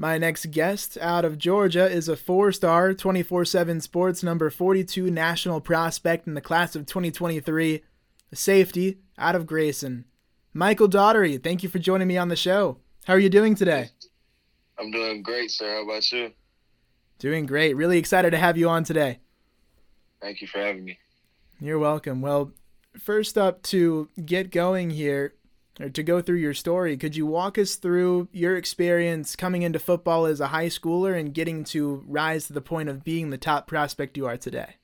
My next guest out of Georgia is a four star 24 7 sports number 42 national prospect in the class of 2023, a safety out of Grayson. Michael Daugherty, thank you for joining me on the show. How are you doing today? I'm doing great, sir. How about you? Doing great. Really excited to have you on today. Thank you for having me. You're welcome. Well, first up, to get going here, or to go through your story, could you walk us through your experience coming into football as a high schooler and getting to rise to the point of being the top prospect you are today?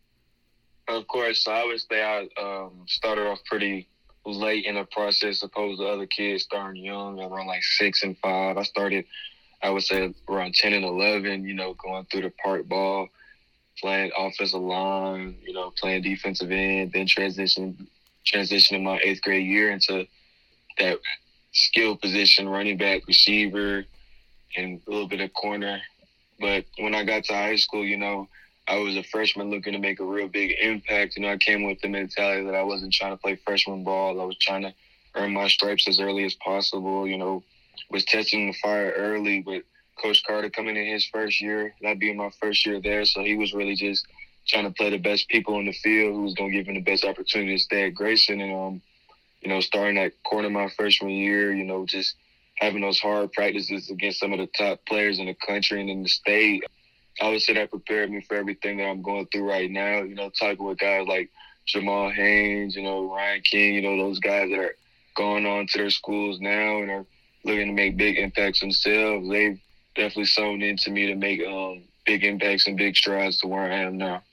Of course, so I would say I um, started off pretty late in the process, opposed to other kids starting young, around like six and five. I started, I would say, around 10 and 11, you know, going through the park ball, playing offensive line, you know, playing defensive end, then transitioning, transitioning my eighth grade year into that skill position, running back, receiver, and a little bit of corner. But when I got to high school, you know, I was a freshman looking to make a real big impact. You know, I came with the mentality that I wasn't trying to play freshman ball. I was trying to earn my stripes as early as possible. You know, was testing the fire early with Coach Carter coming in his first year, that being my first year there. So he was really just trying to play the best people in the field who was going to give him the best opportunity to stay at Grayson. And um, you know, starting at corner my freshman year, you know, just having those hard practices against some of the top players in the country and in the state. I would say that prepared me for everything that I'm going through right now. You know, talking with guys like Jamal Haynes, you know, Ryan King, you know, those guys that are going on to their schools now and are looking to make big impacts themselves. They've definitely sewn into me to make um, big impacts and big strides to where I am now.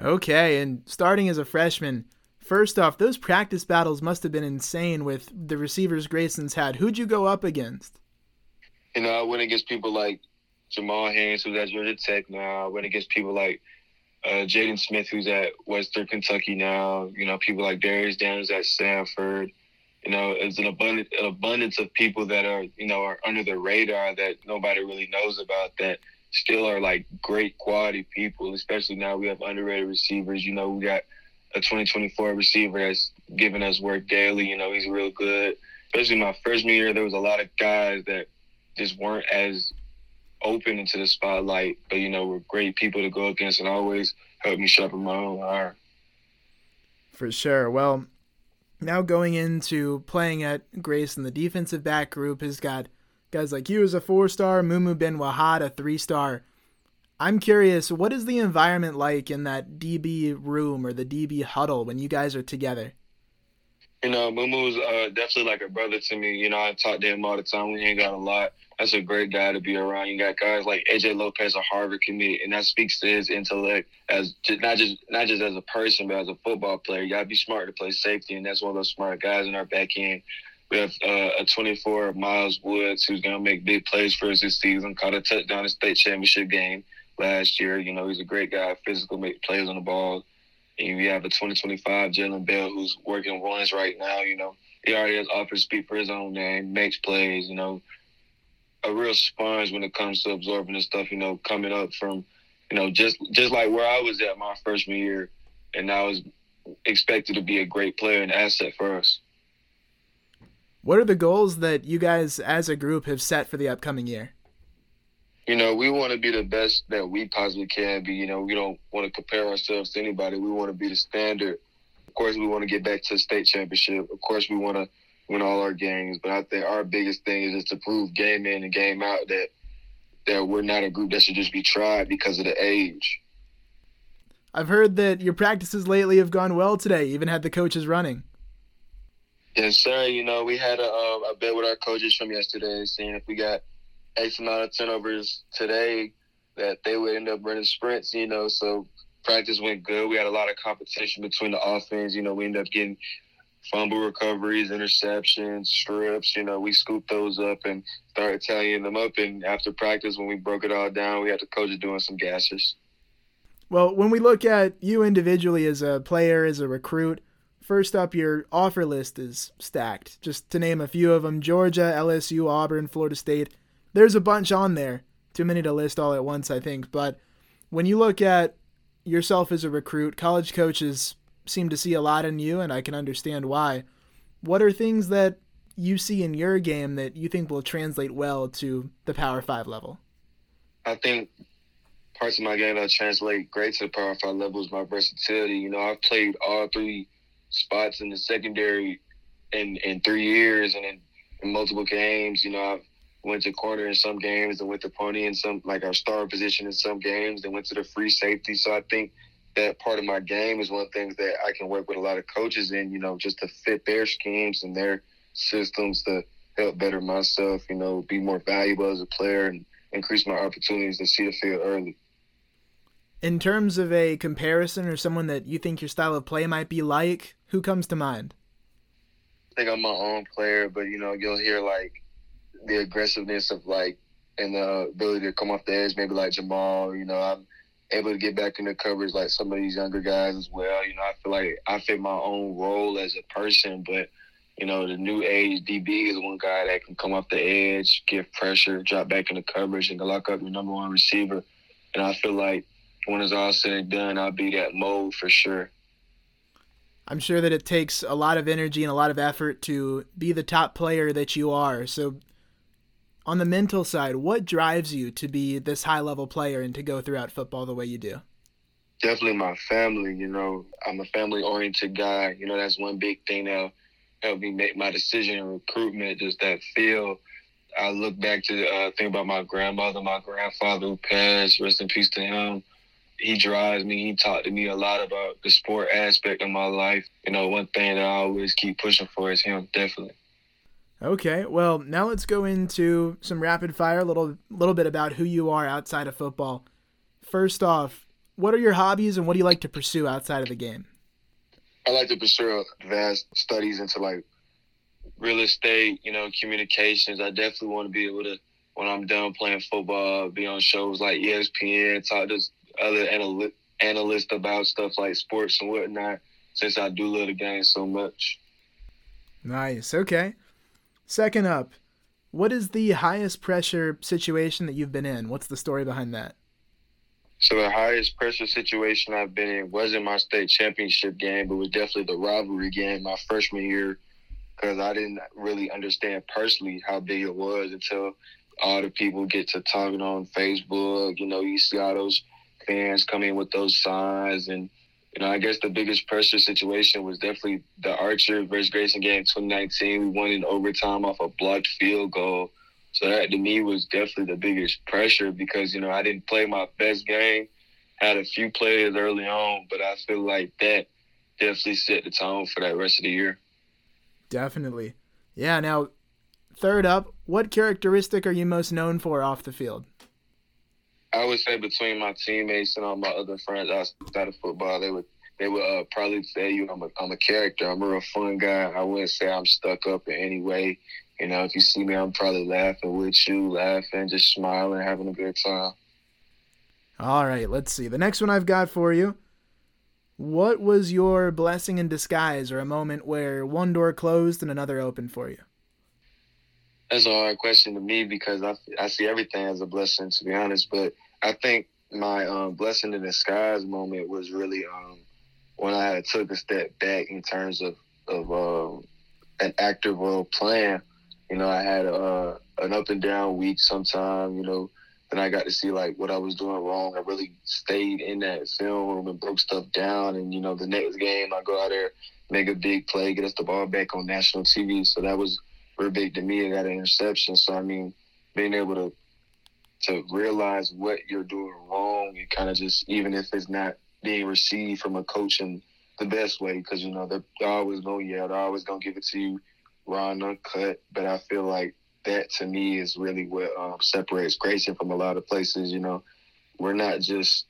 Okay, and starting as a freshman, First off, those practice battles must have been insane with the receivers Grayson's had. Who'd you go up against? You know, I went against people like Jamal Haynes, who's at Georgia Tech now. I went against people like uh, Jaden Smith, who's at Western Kentucky now. You know, people like Darius Daniels at Stanford. You know, it's an abundance, an abundance of people that are, you know, are under the radar that nobody really knows about that still are like great quality people, especially now we have underrated receivers. You know, we got – a 2024 receiver that's giving us work daily. You know, he's real good. Especially my freshman year, there was a lot of guys that just weren't as open into the spotlight, but you know, were great people to go against and always helped me sharpen my own iron. For sure. Well, now going into playing at Grayson, the defensive back group has got guys like you as a four star, Mumu Bin-Wahad, a three star. I'm curious, what is the environment like in that DB room or the DB huddle when you guys are together? You know, Mumu's uh, definitely like a brother to me. You know, I talk to him all the time. We ain't got a lot. That's a great guy to be around. You got guys like AJ Lopez, a Harvard commit, and that speaks to his intellect as not just not just as a person, but as a football player. You gotta be smart to play safety, and that's one of those smart guys in our back end. We have uh, a 24 Miles Woods who's gonna make big plays for us this season. Caught a touchdown in state championship game last year. You know, he's a great guy, physical, make plays on the ball. And we have a 2025 Jalen Bell who's working ones right now. You know, he already has offers speak for his own name, makes plays. You know, a real sponge when it comes to absorbing the stuff. You know, coming up from, you know, just just like where I was at my freshman year, and I was expected to be a great player and asset for us. What are the goals that you guys as a group have set for the upcoming year? You know, we want to be the best that we possibly can be. You know, we don't want to compare ourselves to anybody. We want to be the standard. Of course, we want to get back to the state championship. Of course, we want to win all our games. But I think our biggest thing is just to prove game in and game out that that we're not a group that should just be tried because of the age. I've heard that your practices lately have gone well today. Even had the coaches running. Yes, sir. You know, we had a, uh, a bet with our coaches from yesterday, seeing if we got X amount of turnovers today that they would end up running sprints, you know. So practice went good. We had a lot of competition between the offense. You know, we ended up getting fumble recoveries, interceptions, strips. You know, we scooped those up and started tallying them up. And after practice, when we broke it all down, we had the coaches doing some gassers. Well, when we look at you individually as a player, as a recruit, first up, your offer list is stacked. Just to name a few of them Georgia, LSU, Auburn, Florida State there's a bunch on there. Too many to list all at once, I think. But when you look at yourself as a recruit, college coaches seem to see a lot in you, and I can understand why. What are things that you see in your game that you think will translate well to the Power Five level? I think parts of my game that translate great to the Power Five level is my versatility. You know, I've played all three spots in the secondary in in three years and in, in multiple games. You know, I've went to corner in some games and went to pony in some like our star position in some games and went to the free safety. So I think that part of my game is one of the things that I can work with a lot of coaches in, you know, just to fit their schemes and their systems to help better myself, you know, be more valuable as a player and increase my opportunities to see the field early. In terms of a comparison or someone that you think your style of play might be like, who comes to mind? I think I'm my own player, but you know, you'll hear like the aggressiveness of like and the ability to come off the edge, maybe like Jamal. You know, I'm able to get back in the coverage like some of these younger guys as well. You know, I feel like I fit my own role as a person, but you know, the new age DB is one guy that can come off the edge, give pressure, drop back in the coverage, and lock up your number one receiver. And I feel like when it's all said and done, I'll be that mode for sure. I'm sure that it takes a lot of energy and a lot of effort to be the top player that you are. So, on the mental side, what drives you to be this high level player and to go throughout football the way you do? Definitely my family. You know, I'm a family oriented guy. You know, that's one big thing that helped me make my decision in recruitment. Just that feel. I look back to uh, think about my grandmother, my grandfather who passed. Rest in peace to him he drives me. He talked to me a lot about the sport aspect of my life. You know, one thing that I always keep pushing for is him, definitely. Okay, well, now let's go into some rapid fire, a little little bit about who you are outside of football. First off, what are your hobbies and what do you like to pursue outside of the game? I like to pursue vast studies into like real estate, you know, communications. I definitely want to be able to, when I'm done playing football, be on shows like ESPN, talk to other anal- analysts about stuff like sports and whatnot, since I do love the game so much. Nice. Okay. Second up, what is the highest pressure situation that you've been in? What's the story behind that? So the highest pressure situation I've been in wasn't my state championship game, but was definitely the rivalry game my freshman year, because I didn't really understand personally how big it was until all the people get to talking on Facebook. You know, you see all those fans coming with those signs. And, you know, I guess the biggest pressure situation was definitely the Archer versus Grayson game 2019. We won in overtime off a blocked field goal. So that to me was definitely the biggest pressure because, you know, I didn't play my best game. Had a few players early on, but I feel like that definitely set the tone for that rest of the year. Definitely. Yeah, now third up, what characteristic are you most known for off the field? I would say between my teammates and all my other friends outside of football, they would they would uh, probably say you I'm a I'm a character. I'm a real fun guy. I wouldn't say I'm stuck up in any way. You know, if you see me, I'm probably laughing with you, laughing, just smiling, having a good time. All right, let's see. The next one I've got for you. What was your blessing in disguise or a moment where one door closed and another opened for you? That's a hard question to me because I, I see everything as a blessing, to be honest. But I think my um, blessing in disguise moment was really um, when I took a step back in terms of of uh, an active role playing. You know, I had a, an up and down week sometime. You know, then I got to see like what I was doing wrong. I really stayed in that film room and broke stuff down. And you know, the next game I go out there, make a big play, get us the ball back on national TV. So that was real big to me. I got an interception. So I mean, being able to to realize what you're doing wrong and kind of just even if it's not being received from a coach in the best way, because you know they're, always gonna yell, they're always gonna give it to you raw and uncut. But I feel like that to me is really what um, separates Grayson from a lot of places. You know, we're not just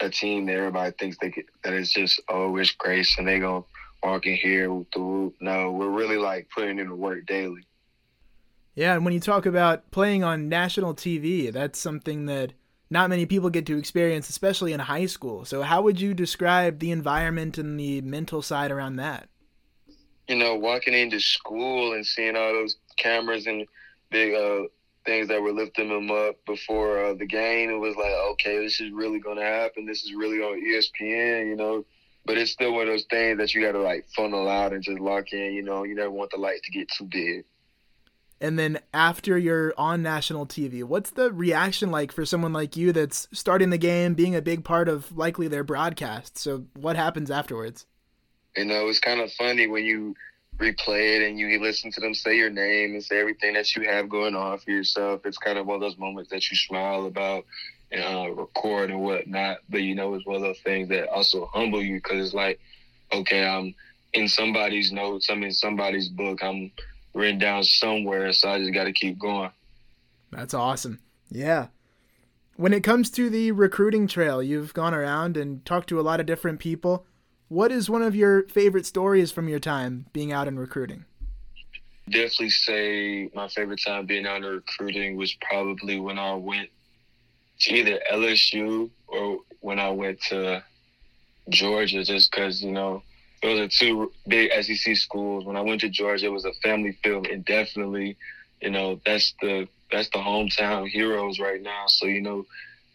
a team that everybody thinks they get, that it's just oh it's Grayson they gonna walking here with the whoop. No, we're really like putting in the work daily. Yeah, and when you talk about playing on national TV, that's something that not many people get to experience, especially in high school. So, how would you describe the environment and the mental side around that? You know, walking into school and seeing all those cameras and big uh, things that were lifting them up before uh, the game, it was like, okay, this is really going to happen. This is really on ESPN. You know, but it's still one of those things that you got to like funnel out and just lock in. You know, you never want the lights to get too big. And then after you're on national TV, what's the reaction like for someone like you that's starting the game, being a big part of likely their broadcast? So what happens afterwards? You know, it's kind of funny when you replay it and you listen to them say your name and say everything that you have going on for yourself. It's kind of one of those moments that you smile about and uh, record and whatnot. But you know, it's one of those things that also humble you because it's like, okay, I'm in somebody's notes, I'm in somebody's book, I'm written down somewhere, so I just got to keep going. That's awesome. Yeah. When it comes to the recruiting trail, you've gone around and talked to a lot of different people. What is one of your favorite stories from your time being out in recruiting? Definitely say my favorite time being out in recruiting was probably when I went to either LSU or when I went to Georgia, just because, you know, those are two big SEC schools. When I went to Georgia, it was a family feel indefinitely. You know, that's the that's the hometown heroes right now. So you know,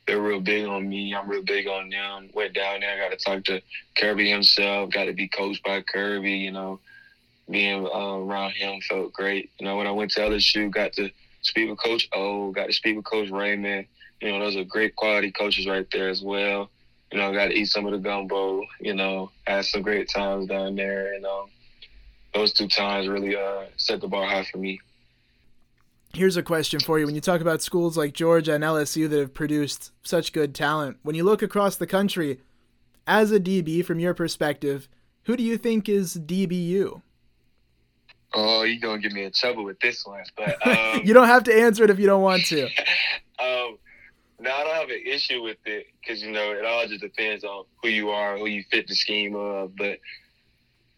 they're real big on me. I'm real big on them. Went down there, I got to talk to Kirby himself. Got to be coached by Kirby. You know, being uh, around him felt great. You know, when I went to LSU, got to speak with Coach O. Got to speak with Coach Raymond. You know, those are great quality coaches right there as well you know, I got to eat some of the gumbo. You know, had some great times down there, and um, those two times really uh, set the bar high for me. Here's a question for you. When you talk about schools like Georgia and LSU that have produced such good talent, when you look across the country, as a DB from your perspective, who do you think is DBU? Oh, you're gonna get me in trouble with this one, but um, you don't have to answer it if you don't want to. um, no, I don't have an issue with it because you know it all just depends on who you are, who you fit the scheme of. But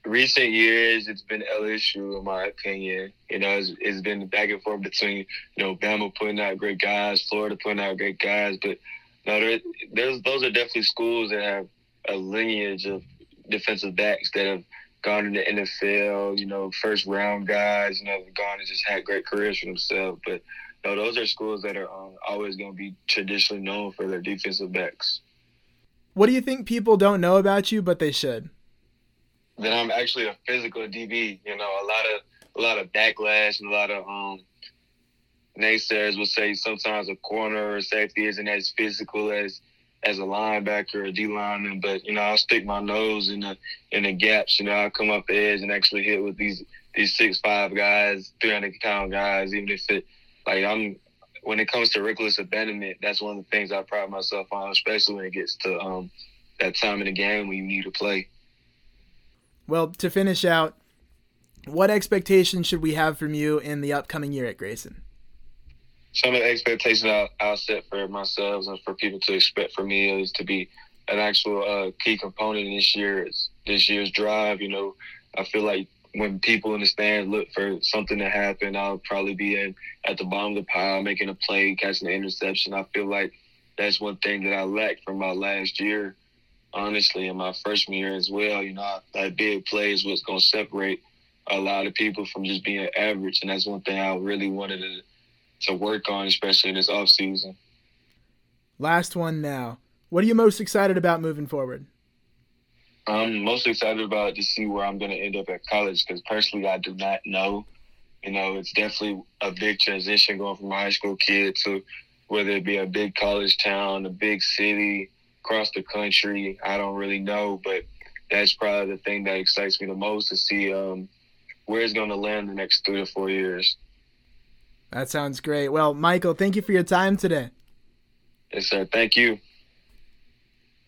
recent years, it's been LSU, in my opinion. You know, it's, it's been back and forth between you know Bama putting out great guys, Florida putting out great guys, but no, there, there's those are definitely schools that have a lineage of defensive backs that have gone in the NFL. You know, first round guys. You know, gone and just had great careers for themselves, but no, those are schools that are um, always going to be traditionally known for their defensive backs. What do you think people don't know about you, but they should? That I'm actually a physical DB. You know, a lot of a lot of backlash and a lot of um, naysayers will say sometimes a corner or safety isn't as physical as as a linebacker or a D lineman, but you know I'll stick my nose in the in the gaps. You know I'll come up the edge and actually hit with these these six five guys, three hundred pound guys, even if it like I'm when it comes to reckless abandonment, that's one of the things I pride myself on, especially when it gets to um, that time in the game when you need to play. Well, to finish out, what expectations should we have from you in the upcoming year at Grayson? Some of the expectations I'll, I'll set for myself and for people to expect from me is to be an actual uh, key component in this year's this year's drive. You know, I feel like when people in the stands look for something to happen, I'll probably be in at the bottom of the pile, making a play, catching an interception. I feel like that's one thing that I lacked from my last year, honestly, in my freshman year as well. You know, that big play is what's going to separate a lot of people from just being average, and that's one thing I really wanted to to work on, especially in this off season. Last one now. What are you most excited about moving forward? I'm most excited about to see where I'm going to end up at college because personally, I do not know. You know, it's definitely a big transition going from a high school kid to whether it be a big college town, a big city, across the country. I don't really know, but that's probably the thing that excites me the most to see um, where it's going to land the next three to four years. That sounds great. Well, Michael, thank you for your time today. Yes, sir. Thank you.